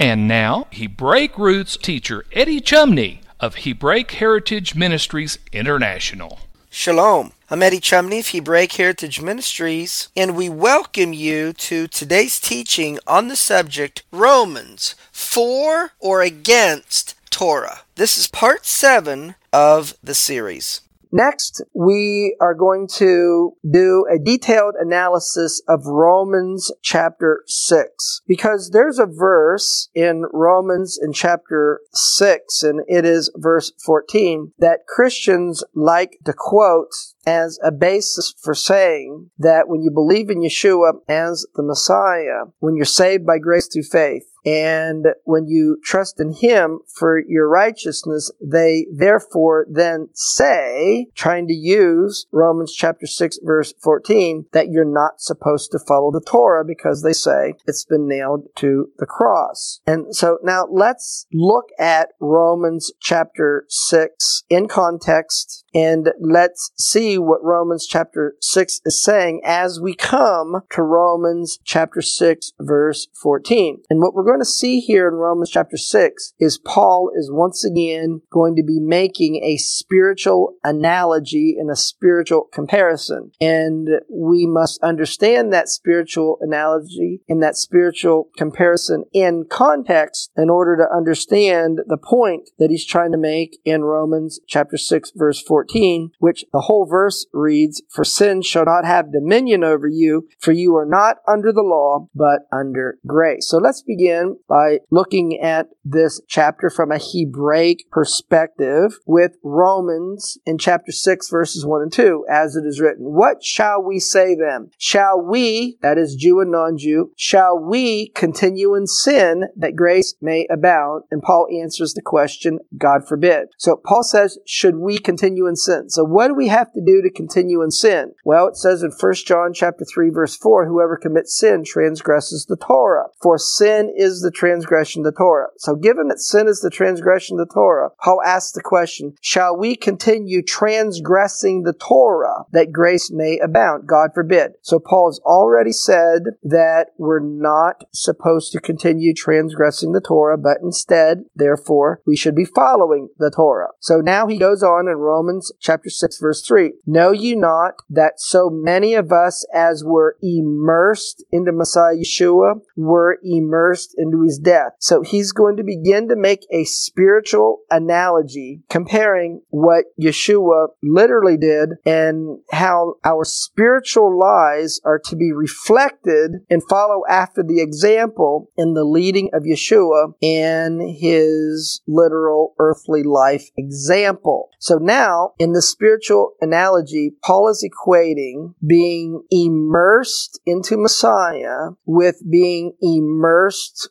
And now, Hebraic roots teacher Eddie Chumney of Hebraic Heritage Ministries International. Shalom. I'm Eddie Chumney of Hebraic Heritage Ministries, and we welcome you to today's teaching on the subject Romans for or against Torah. This is part 7 of the series. Next, we are going to do a detailed analysis of Romans chapter 6 because there's a verse in Romans in chapter 6 and it is verse 14 that Christians like to quote as a basis for saying that when you believe in Yeshua as the Messiah, when you're saved by grace through faith, and when you trust in Him for your righteousness, they therefore then say, trying to use Romans chapter 6 verse 14, that you're not supposed to follow the Torah because they say it's been nailed to the cross. And so now let's look at Romans chapter 6 in context and let's see what Romans chapter 6 is saying as we come to Romans chapter 6 verse 14. And what we're going to see here in Romans chapter 6 is Paul is once again going to be making a spiritual analogy and a spiritual comparison. And we must understand that spiritual analogy and that spiritual comparison in context in order to understand the point that he's trying to make in Romans chapter 6 verse 14, which the whole verse reads, For sin shall not have dominion over you, for you are not under the law, but under grace. So let's begin by looking at this chapter from a Hebraic perspective with Romans in chapter 6 verses 1 and 2 as it is written. What shall we say then? Shall we, that is Jew and non-Jew, shall we continue in sin that grace may abound? And Paul answers the question, God forbid. So Paul says, should we continue in sin? So what do we have to do to continue in sin? Well, it says in 1 John chapter 3 verse 4, whoever commits sin transgresses the Torah. For sin is the transgression of the Torah. So given that sin is the transgression of the Torah, Paul asks the question, shall we continue transgressing the Torah that grace may abound? God forbid. So Paul has already said that we're not supposed to continue transgressing the Torah, but instead, therefore, we should be following the Torah. So now he goes on in Romans chapter 6 verse 3. Know you not that so many of us as were immersed into Messiah Yeshua were immersed into his death. So he's going to begin to make a spiritual analogy comparing what Yeshua literally did and how our spiritual lives are to be reflected and follow after the example in the leading of Yeshua in his literal earthly life example. So now in the spiritual analogy, Paul is equating being immersed into Messiah with being immersed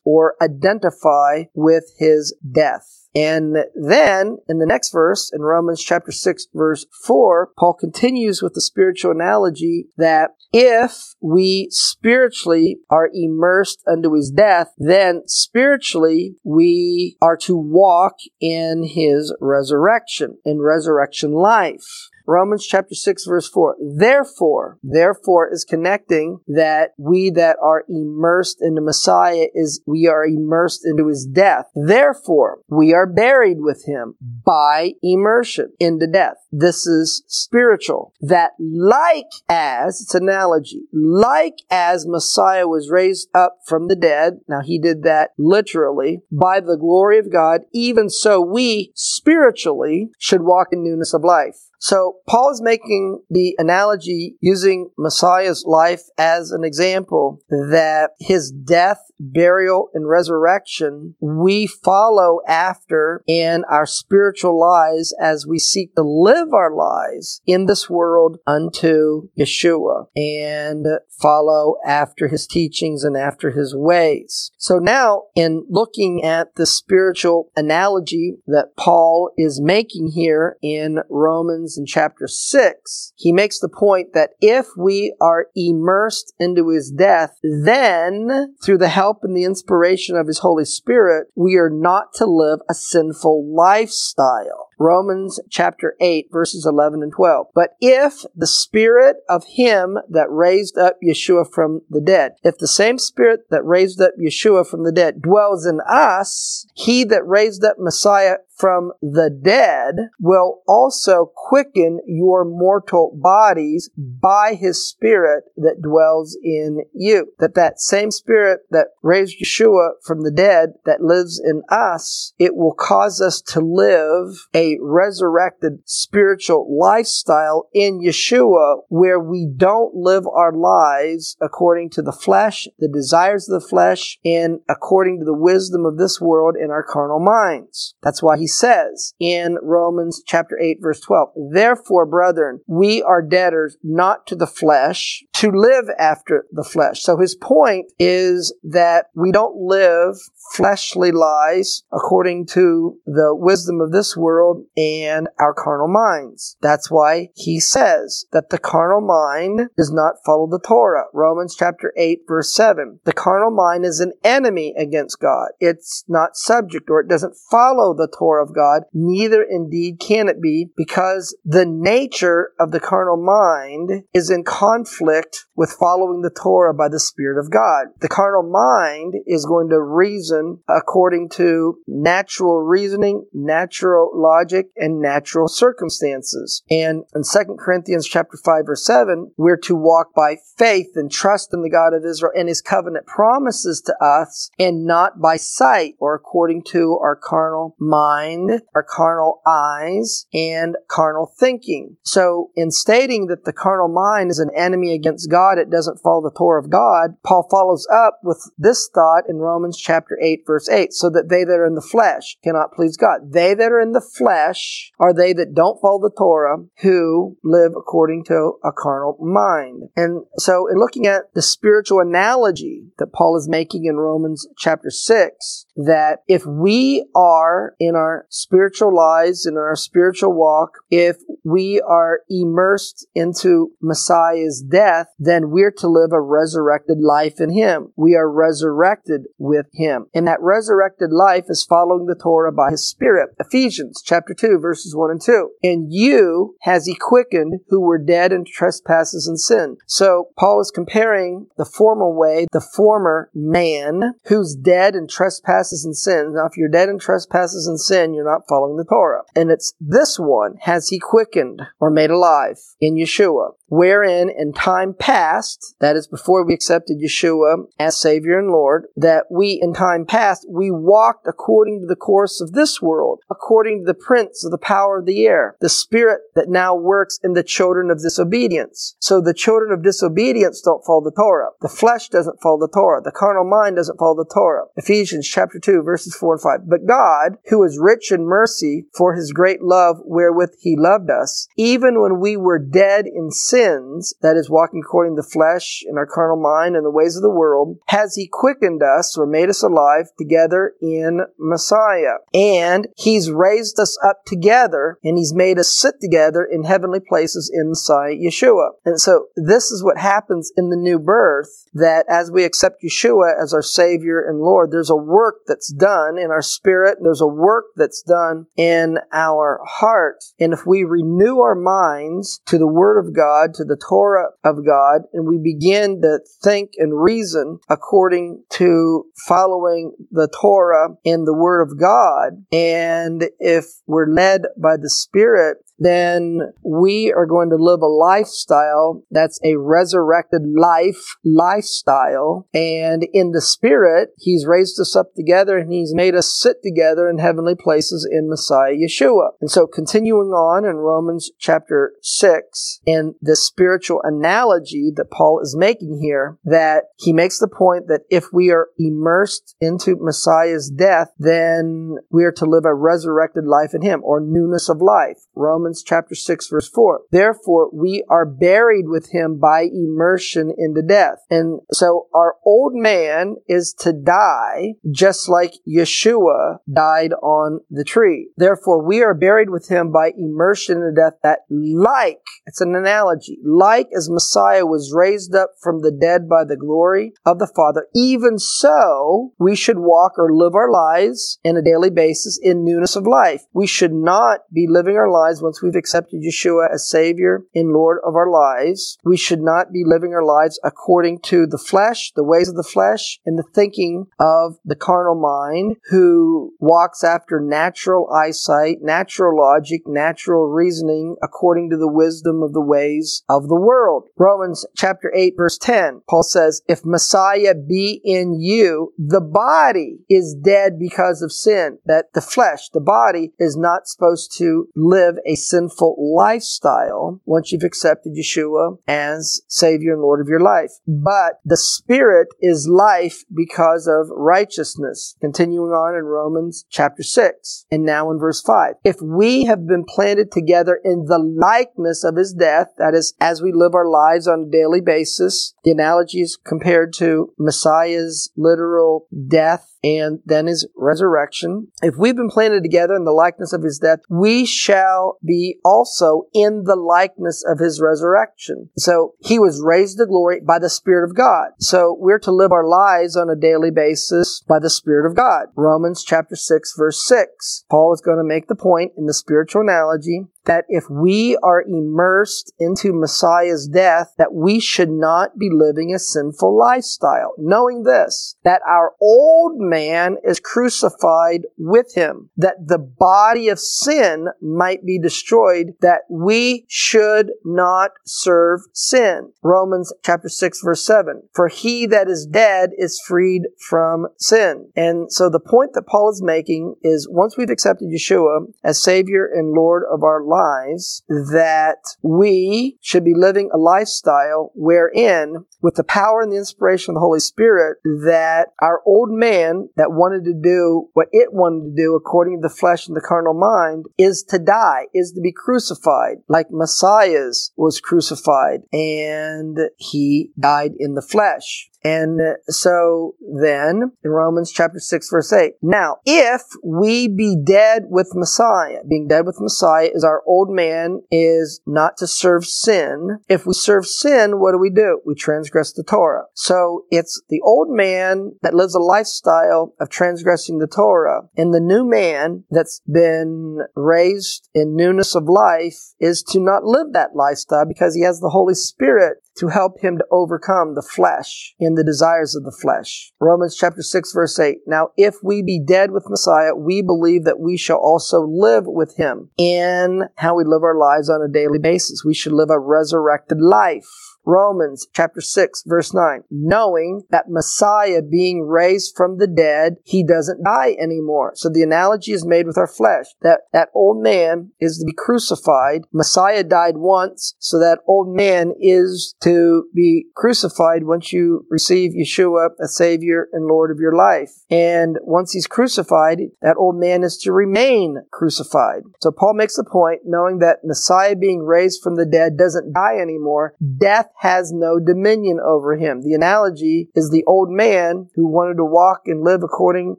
or identify with his death. And then in the next verse, in Romans chapter 6, verse 4, Paul continues with the spiritual analogy that if we spiritually are immersed unto his death, then spiritually we are to walk in his resurrection, in resurrection life. Romans chapter 6 verse 4. Therefore, therefore is connecting that we that are immersed in the Messiah is we are immersed into his death. Therefore, we are buried with him by immersion into death. This is spiritual. That like as, it's analogy, like as Messiah was raised up from the dead, now he did that literally, by the glory of God, even so we spiritually should walk in newness of life. So Paul is making the analogy using Messiah's life as an example that his death, burial, and resurrection we follow after in our spiritual lives as we seek to live our lives in this world unto Yeshua and follow after his teachings and after his ways. So now in looking at the spiritual analogy that Paul is making here in Romans in chapter 6, he makes the point that if we are immersed into his death, then through the help and the inspiration of his Holy Spirit, we are not to live a sinful lifestyle. Romans chapter 8 verses 11 and 12. But if the spirit of him that raised up Yeshua from the dead, if the same spirit that raised up Yeshua from the dead dwells in us, he that raised up Messiah from the dead will also quicken your mortal bodies by his spirit that dwells in you. That that same spirit that raised Yeshua from the dead that lives in us, it will cause us to live a resurrected spiritual lifestyle in Yeshua where we don't live our lives according to the flesh, the desires of the flesh, and according to the wisdom of this world in our carnal minds. That's why he says in Romans chapter 8 verse 12, Therefore, brethren, we are debtors not to the flesh to live after the flesh. So his point is that we don't live fleshly lies according to the wisdom of this world and our carnal minds. That's why he says that the carnal mind does not follow the Torah. Romans chapter 8 verse 7. The carnal mind is an enemy against God. It's not subject or it doesn't follow the Torah of God. Neither indeed can it be because the nature of the carnal mind is in conflict with following the Torah by the Spirit of God. The carnal mind is going to reason according to natural reasoning, natural logic, and natural circumstances. And in 2 Corinthians chapter 5 verse 7, we're to walk by faith and trust in the God of Israel and his covenant promises to us and not by sight or according to our carnal mind, our carnal eyes, and carnal thinking. So in stating that the carnal mind is an enemy against God, it doesn't follow the Torah of God, Paul follows up with this thought in Romans chapter 8 verse 8, so that they that are in the flesh cannot please God. They that are in the flesh are they that don't follow the Torah who live according to a carnal mind. And so in looking at the spiritual analogy that Paul is making in Romans chapter 6, that if we are in our spiritual lives, in our spiritual walk, if we are immersed into Messiah's death, then we're to live a resurrected life in Him. We are resurrected with Him. And that resurrected life is following the Torah by His Spirit. Ephesians chapter 2 verses 1 and 2. And you has He quickened who were dead in trespasses and sin. So Paul is comparing the former way, the former man who's dead in trespasses and sins. Now if you're dead in trespasses and sin, you're not following the Torah. And it's this one has He quickened or made alive in Yeshua wherein in time past, that is before we accepted Yeshua as Savior and Lord, that we in time past, we walked according to the course of this world, according to the prince of the power of the air, the spirit that now works in the children of disobedience. So the children of disobedience don't follow the Torah. The flesh doesn't follow the Torah. The carnal mind doesn't follow the Torah. Ephesians chapter 2 verses 4 and 5. But God, who is rich in mercy for his great love wherewith he loved us, even when we were dead in sins, that is, walking according to the flesh in our carnal mind and the ways of the world, has he quickened us or made us alive together in Messiah. And he's raised us up together and he's made us sit together in heavenly places in inside Yeshua. And so this is what happens in the new birth, that as we accept Yeshua as our Savior and Lord, there's a work that's done in our spirit. There's a work that's done in our heart. And if we renew our minds to the Word of God, to the Torah of God, and we begin to think and reason according to following the Torah and the Word of God, and if we're led by the Spirit, then we are going to live a lifestyle that's a resurrected life lifestyle. And in the spirit, he's raised us up together and he's made us sit together in heavenly places in Messiah Yeshua. And so continuing on in Romans chapter 6 in this spiritual analogy that Paul is making here, that he makes the point that if we are immersed into Messiah's death, then we are to live a resurrected life in him or newness of life. Romans Romans chapter 6 verse 4. Therefore, we are buried with him by immersion into death. And so our old man is to die just like Yeshua died on the tree. Therefore, we are buried with him by immersion into death that like, it's an analogy, like as Messiah was raised up from the dead by the glory of the Father, even so we should walk or live our lives in a daily basis in newness of life. We should not be living our lives once we've accepted Yeshua as Savior and Lord of our lives, we should not be living our lives according to the flesh, the ways of the flesh, and the thinking of the carnal mind who walks after natural eyesight, natural logic, natural reasoning according to the wisdom of the ways of the world. Romans chapter 8 verse 10, Paul says, if Messiah be in you, the body is dead because of sin. That the flesh, the body is not supposed to live a sinful lifestyle once you've accepted Yeshua as Savior and Lord of your life. But the Spirit is life because of righteousness. Continuing on in Romans chapter 6 and now in verse 5. If we have been planted together in the likeness of His death, that is, as we live our lives on a daily basis, the analogy is compared to Messiah's literal death and then his resurrection. If we've been planted together in the likeness of his death, we shall be also in the likeness of his resurrection. So he was raised to glory by the Spirit of God. So we're to live our lives on a daily basis by the Spirit of God. Romans chapter 6 verse 6. Paul is going to make the point in the spiritual analogy that if we are immersed into Messiah's death, that we should not be living a sinful lifestyle. Knowing this, that our old man is crucified with him, that the body of sin might be destroyed, that we should not serve sin. Romans chapter 6 verse 7. For he that is dead is freed from sin. And so the point that Paul is making is once we've accepted Yeshua as Savior and Lord of our lives, lives that we should be living a lifestyle wherein, with the power and the inspiration of the Holy Spirit, that our old man that wanted to do what it wanted to do according to the flesh and the carnal mind is to die, is to be crucified, like Messiah's was crucified, and he died in the flesh. And so then, in Romans chapter 6 verse 8, now, if we be dead with Messiah, being dead with Messiah is our old man is not to serve sin. If we serve sin, what do we do? We transgress the Torah. So it's the old man that lives a lifestyle of transgressing the Torah. And the new man that's been raised in newness of life is to not live that lifestyle because he has the Holy Spirit to help him to overcome the flesh and the desires of the flesh. Romans chapter 6 verse 8. Now if we be dead with Messiah, we believe that we shall also live with him in how we live our lives on a daily basis. We should live a resurrected life. Romans chapter 6 verse 9. Knowing that Messiah being raised from the dead, he doesn't die anymore. So the analogy is made with our flesh. That, that old man is to be crucified. Messiah died once, so that old man is to be crucified once you receive Yeshua as Savior and Lord of your life. And once he's crucified, that old man is to remain crucified. So Paul makes the point, knowing that Messiah being raised from the dead doesn't die anymore, death has no dominion over him. The analogy is the old man who wanted to walk and live according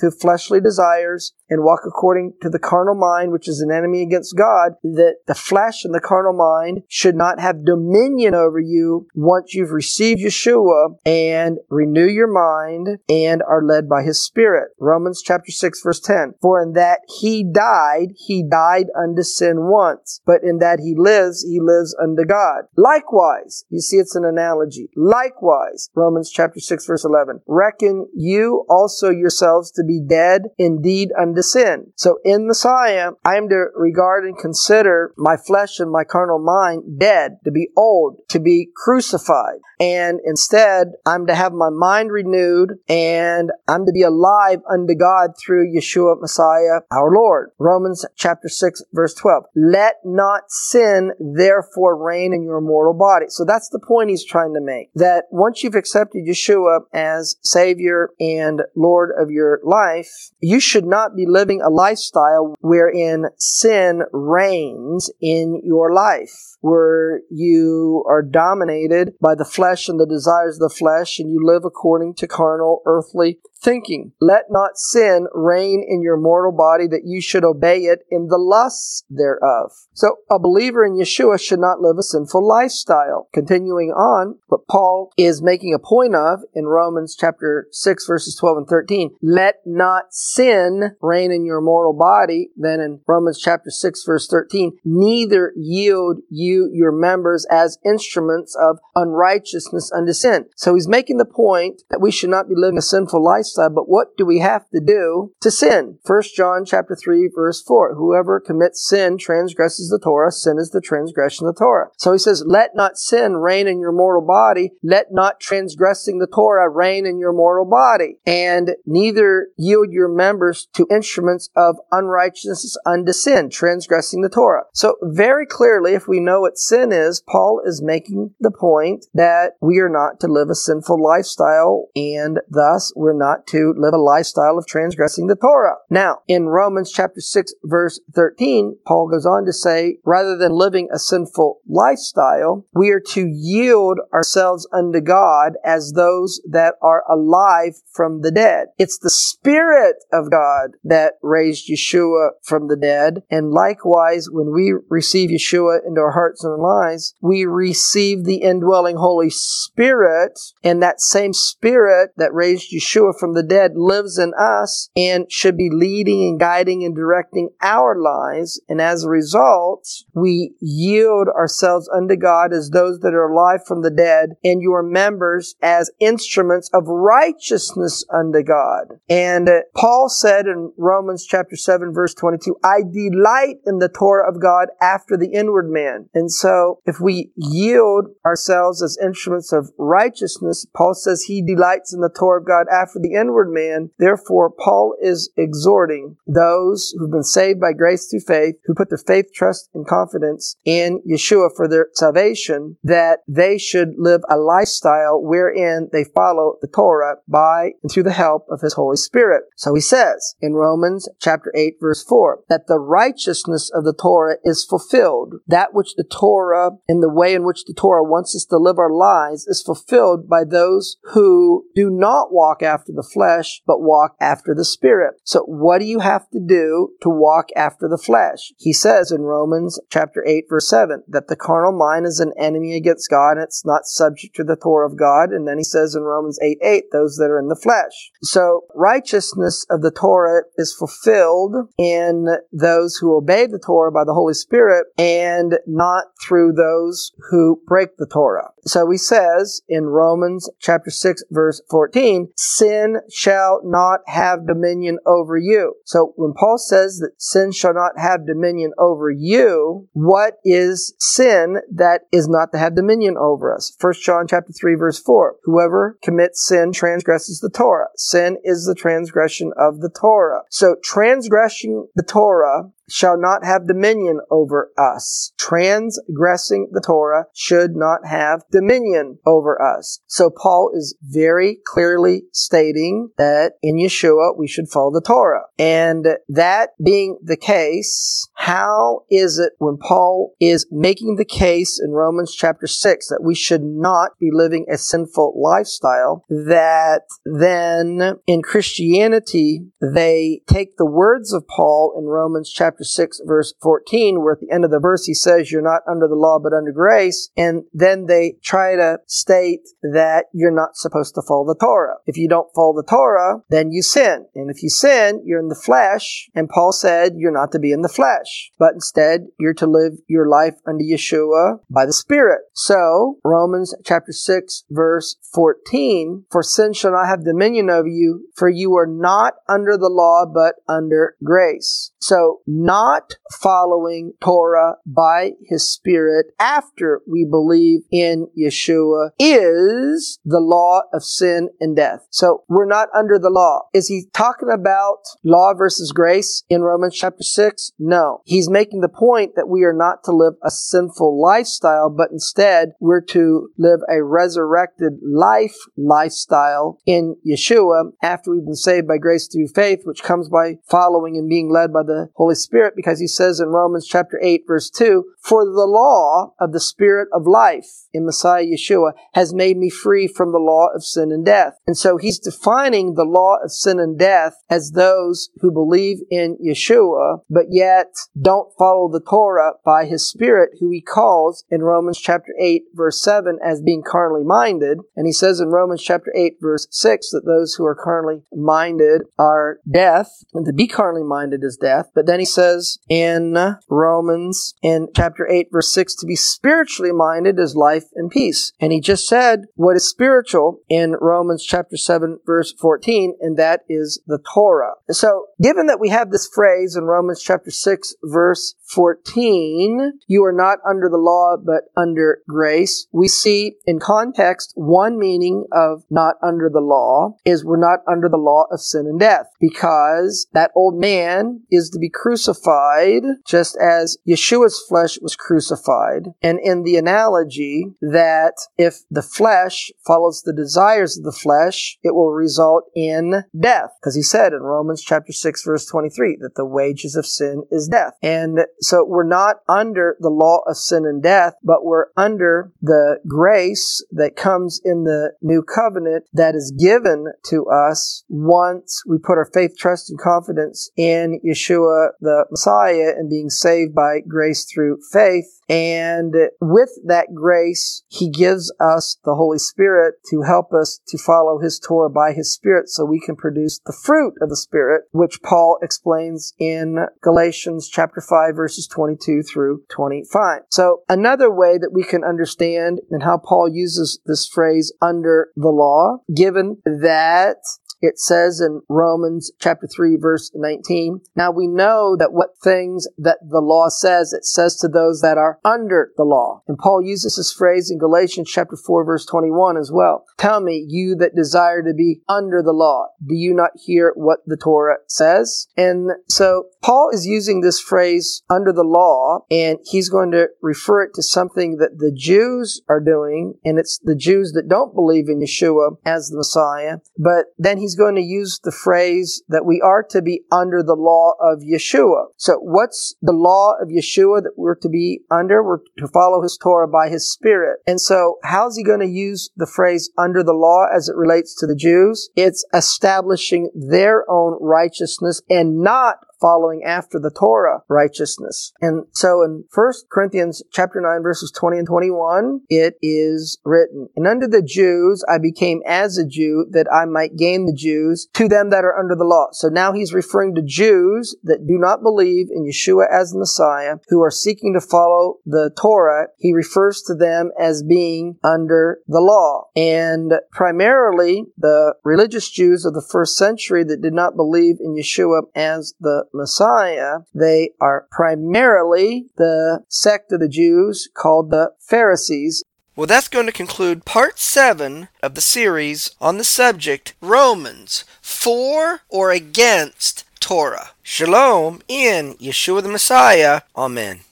to fleshly desires and walk according to the carnal mind, which is an enemy against God, that the flesh and the carnal mind should not have dominion over you once you've received Yeshua and renew your mind and are led by his spirit. Romans chapter 6 verse 10. For in that he died, he died unto sin once, but in that he lives, he lives unto God. Likewise, you see it's an analogy. Likewise, Romans chapter 6 verse 11. Reckon you also yourselves to be dead indeed unto sin. So in Messiah, I am to regard and consider my flesh and my carnal mind dead, to be old, to be crucified. And instead, I'm to have my mind renewed and I'm to be alive unto God through Yeshua Messiah, our Lord. Romans chapter 6 verse 12. Let not sin therefore reign in your mortal body. So that's the point he's trying to make. That once you've accepted Yeshua as Savior and Lord of your life, you should not be living a lifestyle wherein sin reigns in your life where you are dominated by the flesh and the desires of the flesh, and you live according to carnal, earthly thinking. Let not sin reign in your mortal body that you should obey it in the lusts thereof. So a believer in Yeshua should not live a sinful lifestyle. Continuing on, what Paul is making a point of in Romans chapter 6 verses 12 and 13, let not sin reign in your mortal body. Then in Romans chapter 6 verse 13, neither yield you your members as instruments of unrighteousness unto sin. So he's making the point that we should not be living a sinful lifestyle lifestyle, but what do we have to do to sin? 1 John chapter 3 verse 4. Whoever commits sin transgresses the Torah. Sin is the transgression of the Torah. So he says, let not sin reign in your mortal body. Let not transgressing the Torah reign in your mortal body. And neither yield your members to instruments of unrighteousness unto sin, transgressing the Torah. So very clearly, if we know what sin is, Paul is making the point that we are not to live a sinful lifestyle and thus we're not to live a lifestyle of transgressing the Torah. Now, in Romans chapter 6 verse 13, Paul goes on to say, rather than living a sinful lifestyle, we are to yield ourselves unto God as those that are alive from the dead. It's the Spirit of God that raised Yeshua from the dead. And likewise, when we receive Yeshua into our hearts and our lives, we receive the indwelling Holy Spirit and that same Spirit that raised Yeshua from the dead lives in us and should be leading and guiding and directing our lives. And as a result, we yield ourselves unto God as those that are alive from the dead and your members as instruments of righteousness unto God. And uh, Paul said in Romans chapter 7 verse 22, I delight in the Torah of God after the inward man. And so if we yield ourselves as instruments of righteousness, Paul says he delights in the Torah of God after the inward man. Therefore, Paul is exhorting those who've been saved by grace through faith, who put their faith, trust, and confidence in Yeshua for their salvation, that they should live a lifestyle wherein they follow the Torah by and through the help of His Holy Spirit. So he says in Romans chapter 8 verse 4 that the righteousness of the Torah is fulfilled. That which the Torah and the way in which the Torah wants us to live our lives is fulfilled by those who do not walk after the flesh, but walk after the Spirit. So what do you have to do to walk after the flesh? He says in Romans chapter 8 verse 7 that the carnal mind is an enemy against God and it's not subject to the Torah of God. And then he says in Romans 8 8, those that are in the flesh. So righteousness of the Torah is fulfilled in those who obey the Torah by the Holy Spirit and not through those who break the Torah. So he says in Romans chapter 6 verse 14, sin shall not have dominion over you. So when Paul says that sin shall not have dominion over you, what is sin that is not to have dominion over us? 1 John chapter 3 verse 4. Whoever commits sin transgresses the Torah. Sin is the transgression of the Torah. So transgressing the Torah shall not have dominion over us. Transgressing the Torah should not have dominion over us. So Paul is very clearly stating that in Yeshua we should follow the Torah. And that being the case, how is it when Paul is making the case in Romans chapter 6 that we should not be living a sinful lifestyle, that then in Christianity they take the words of Paul in Romans chapter 6 verse 14 where at the end of the verse he says you're not under the law but under grace and then they try to state that you're not supposed to follow the Torah. If you don't follow the Torah, then you sin. And if you sin, you're in the flesh and Paul said you're not to be in the flesh, but instead you're to live your life under Yeshua by the Spirit. So, Romans chapter 6 verse 14, for sin shall not have dominion over you, for you are not under the law, but under grace. So, not following Torah by His Spirit after we believe in Yeshua is the law of sin and death. So, we're not under the law. Is he talking about law versus grace in Romans chapter 6? No. He's making the point that we are not to live a sinful lifestyle, but instead we're to live a resurrected life lifestyle in Yeshua after we've been saved by grace through faith, which comes by following and being led by the the Holy Spirit because he says in Romans chapter 8 verse 2, for the law of the Spirit of life in Messiah Yeshua has made me free from the law of sin and death. And so he's defining the law of sin and death as those who believe in Yeshua, but yet don't follow the Torah by his Spirit, who he calls in Romans chapter 8 verse 7 as being carnally minded. And he says in Romans chapter 8 verse 6 that those who are carnally minded are death, and to be carnally minded is death. But then he says in Romans in chapter 8 verse 6 to be spiritually minded is life and peace. And he just said what is spiritual in Romans chapter 7 verse 14 and that is the Torah. So given that we have this phrase in Romans chapter 6 verse 14, you are not under the law but under grace, we see in context one meaning of not under the law is we're not under the law of sin and death because that old man is to be crucified just as Yeshua's flesh was crucified. And in the analogy that if the flesh follows the desires of the flesh, it will result in death. Because he said in Romans chapter 6 verse 23 that the wages of sin is death. And so we're not under the law of sin and death, but we're under the grace that comes in the new covenant that is given to us once we put our faith, trust, and confidence in Yeshua the Messiah and being saved by grace through faith. And with that grace, He gives us the Holy Spirit to help us to follow His Torah by His Spirit so we can produce the fruit of the Spirit, which Paul explains in Galatians chapter 5 verses 22 through 25. So another way that we can understand and how Paul uses this phrase under the law, given that it says in Romans chapter 3 verse 19, Now we know that what things that the law says, it says to those that are under the law. And Paul uses this phrase in Galatians chapter 4 verse 21 as well. Tell me, you that desire to be under the law, do you not hear what the Torah says? And so Paul is using this phrase under the law, and he's going to refer it to something that the Jews are doing, and it's the Jews that don't believe in Yeshua as the Messiah. But then he's going to use the phrase that we are to be under the law of Yeshua. So what's the law of Yeshua that we're to be under? We're to follow his Torah by his Spirit. And so how's he going to use the phrase under the law as it relates to the Jews? It's establishing their own righteousness and not following after the Torah righteousness. And so in 1 Corinthians chapter 9 verses 20 and 21, it is written, And unto the Jews I became as a Jew that I might gain the Jews to them that are under the law. So now he's referring to Jews that do not believe in Yeshua as the Messiah, who are seeking to follow the Torah. He refers to them as being under the law. And primarily the religious Jews of the first century that did not believe in Yeshua as the Messiah, they are primarily the sect of the Jews called the Pharisees. Well, that's going to conclude part seven of the series on the subject Romans for or against Torah. Shalom in Yeshua the Messiah. Amen.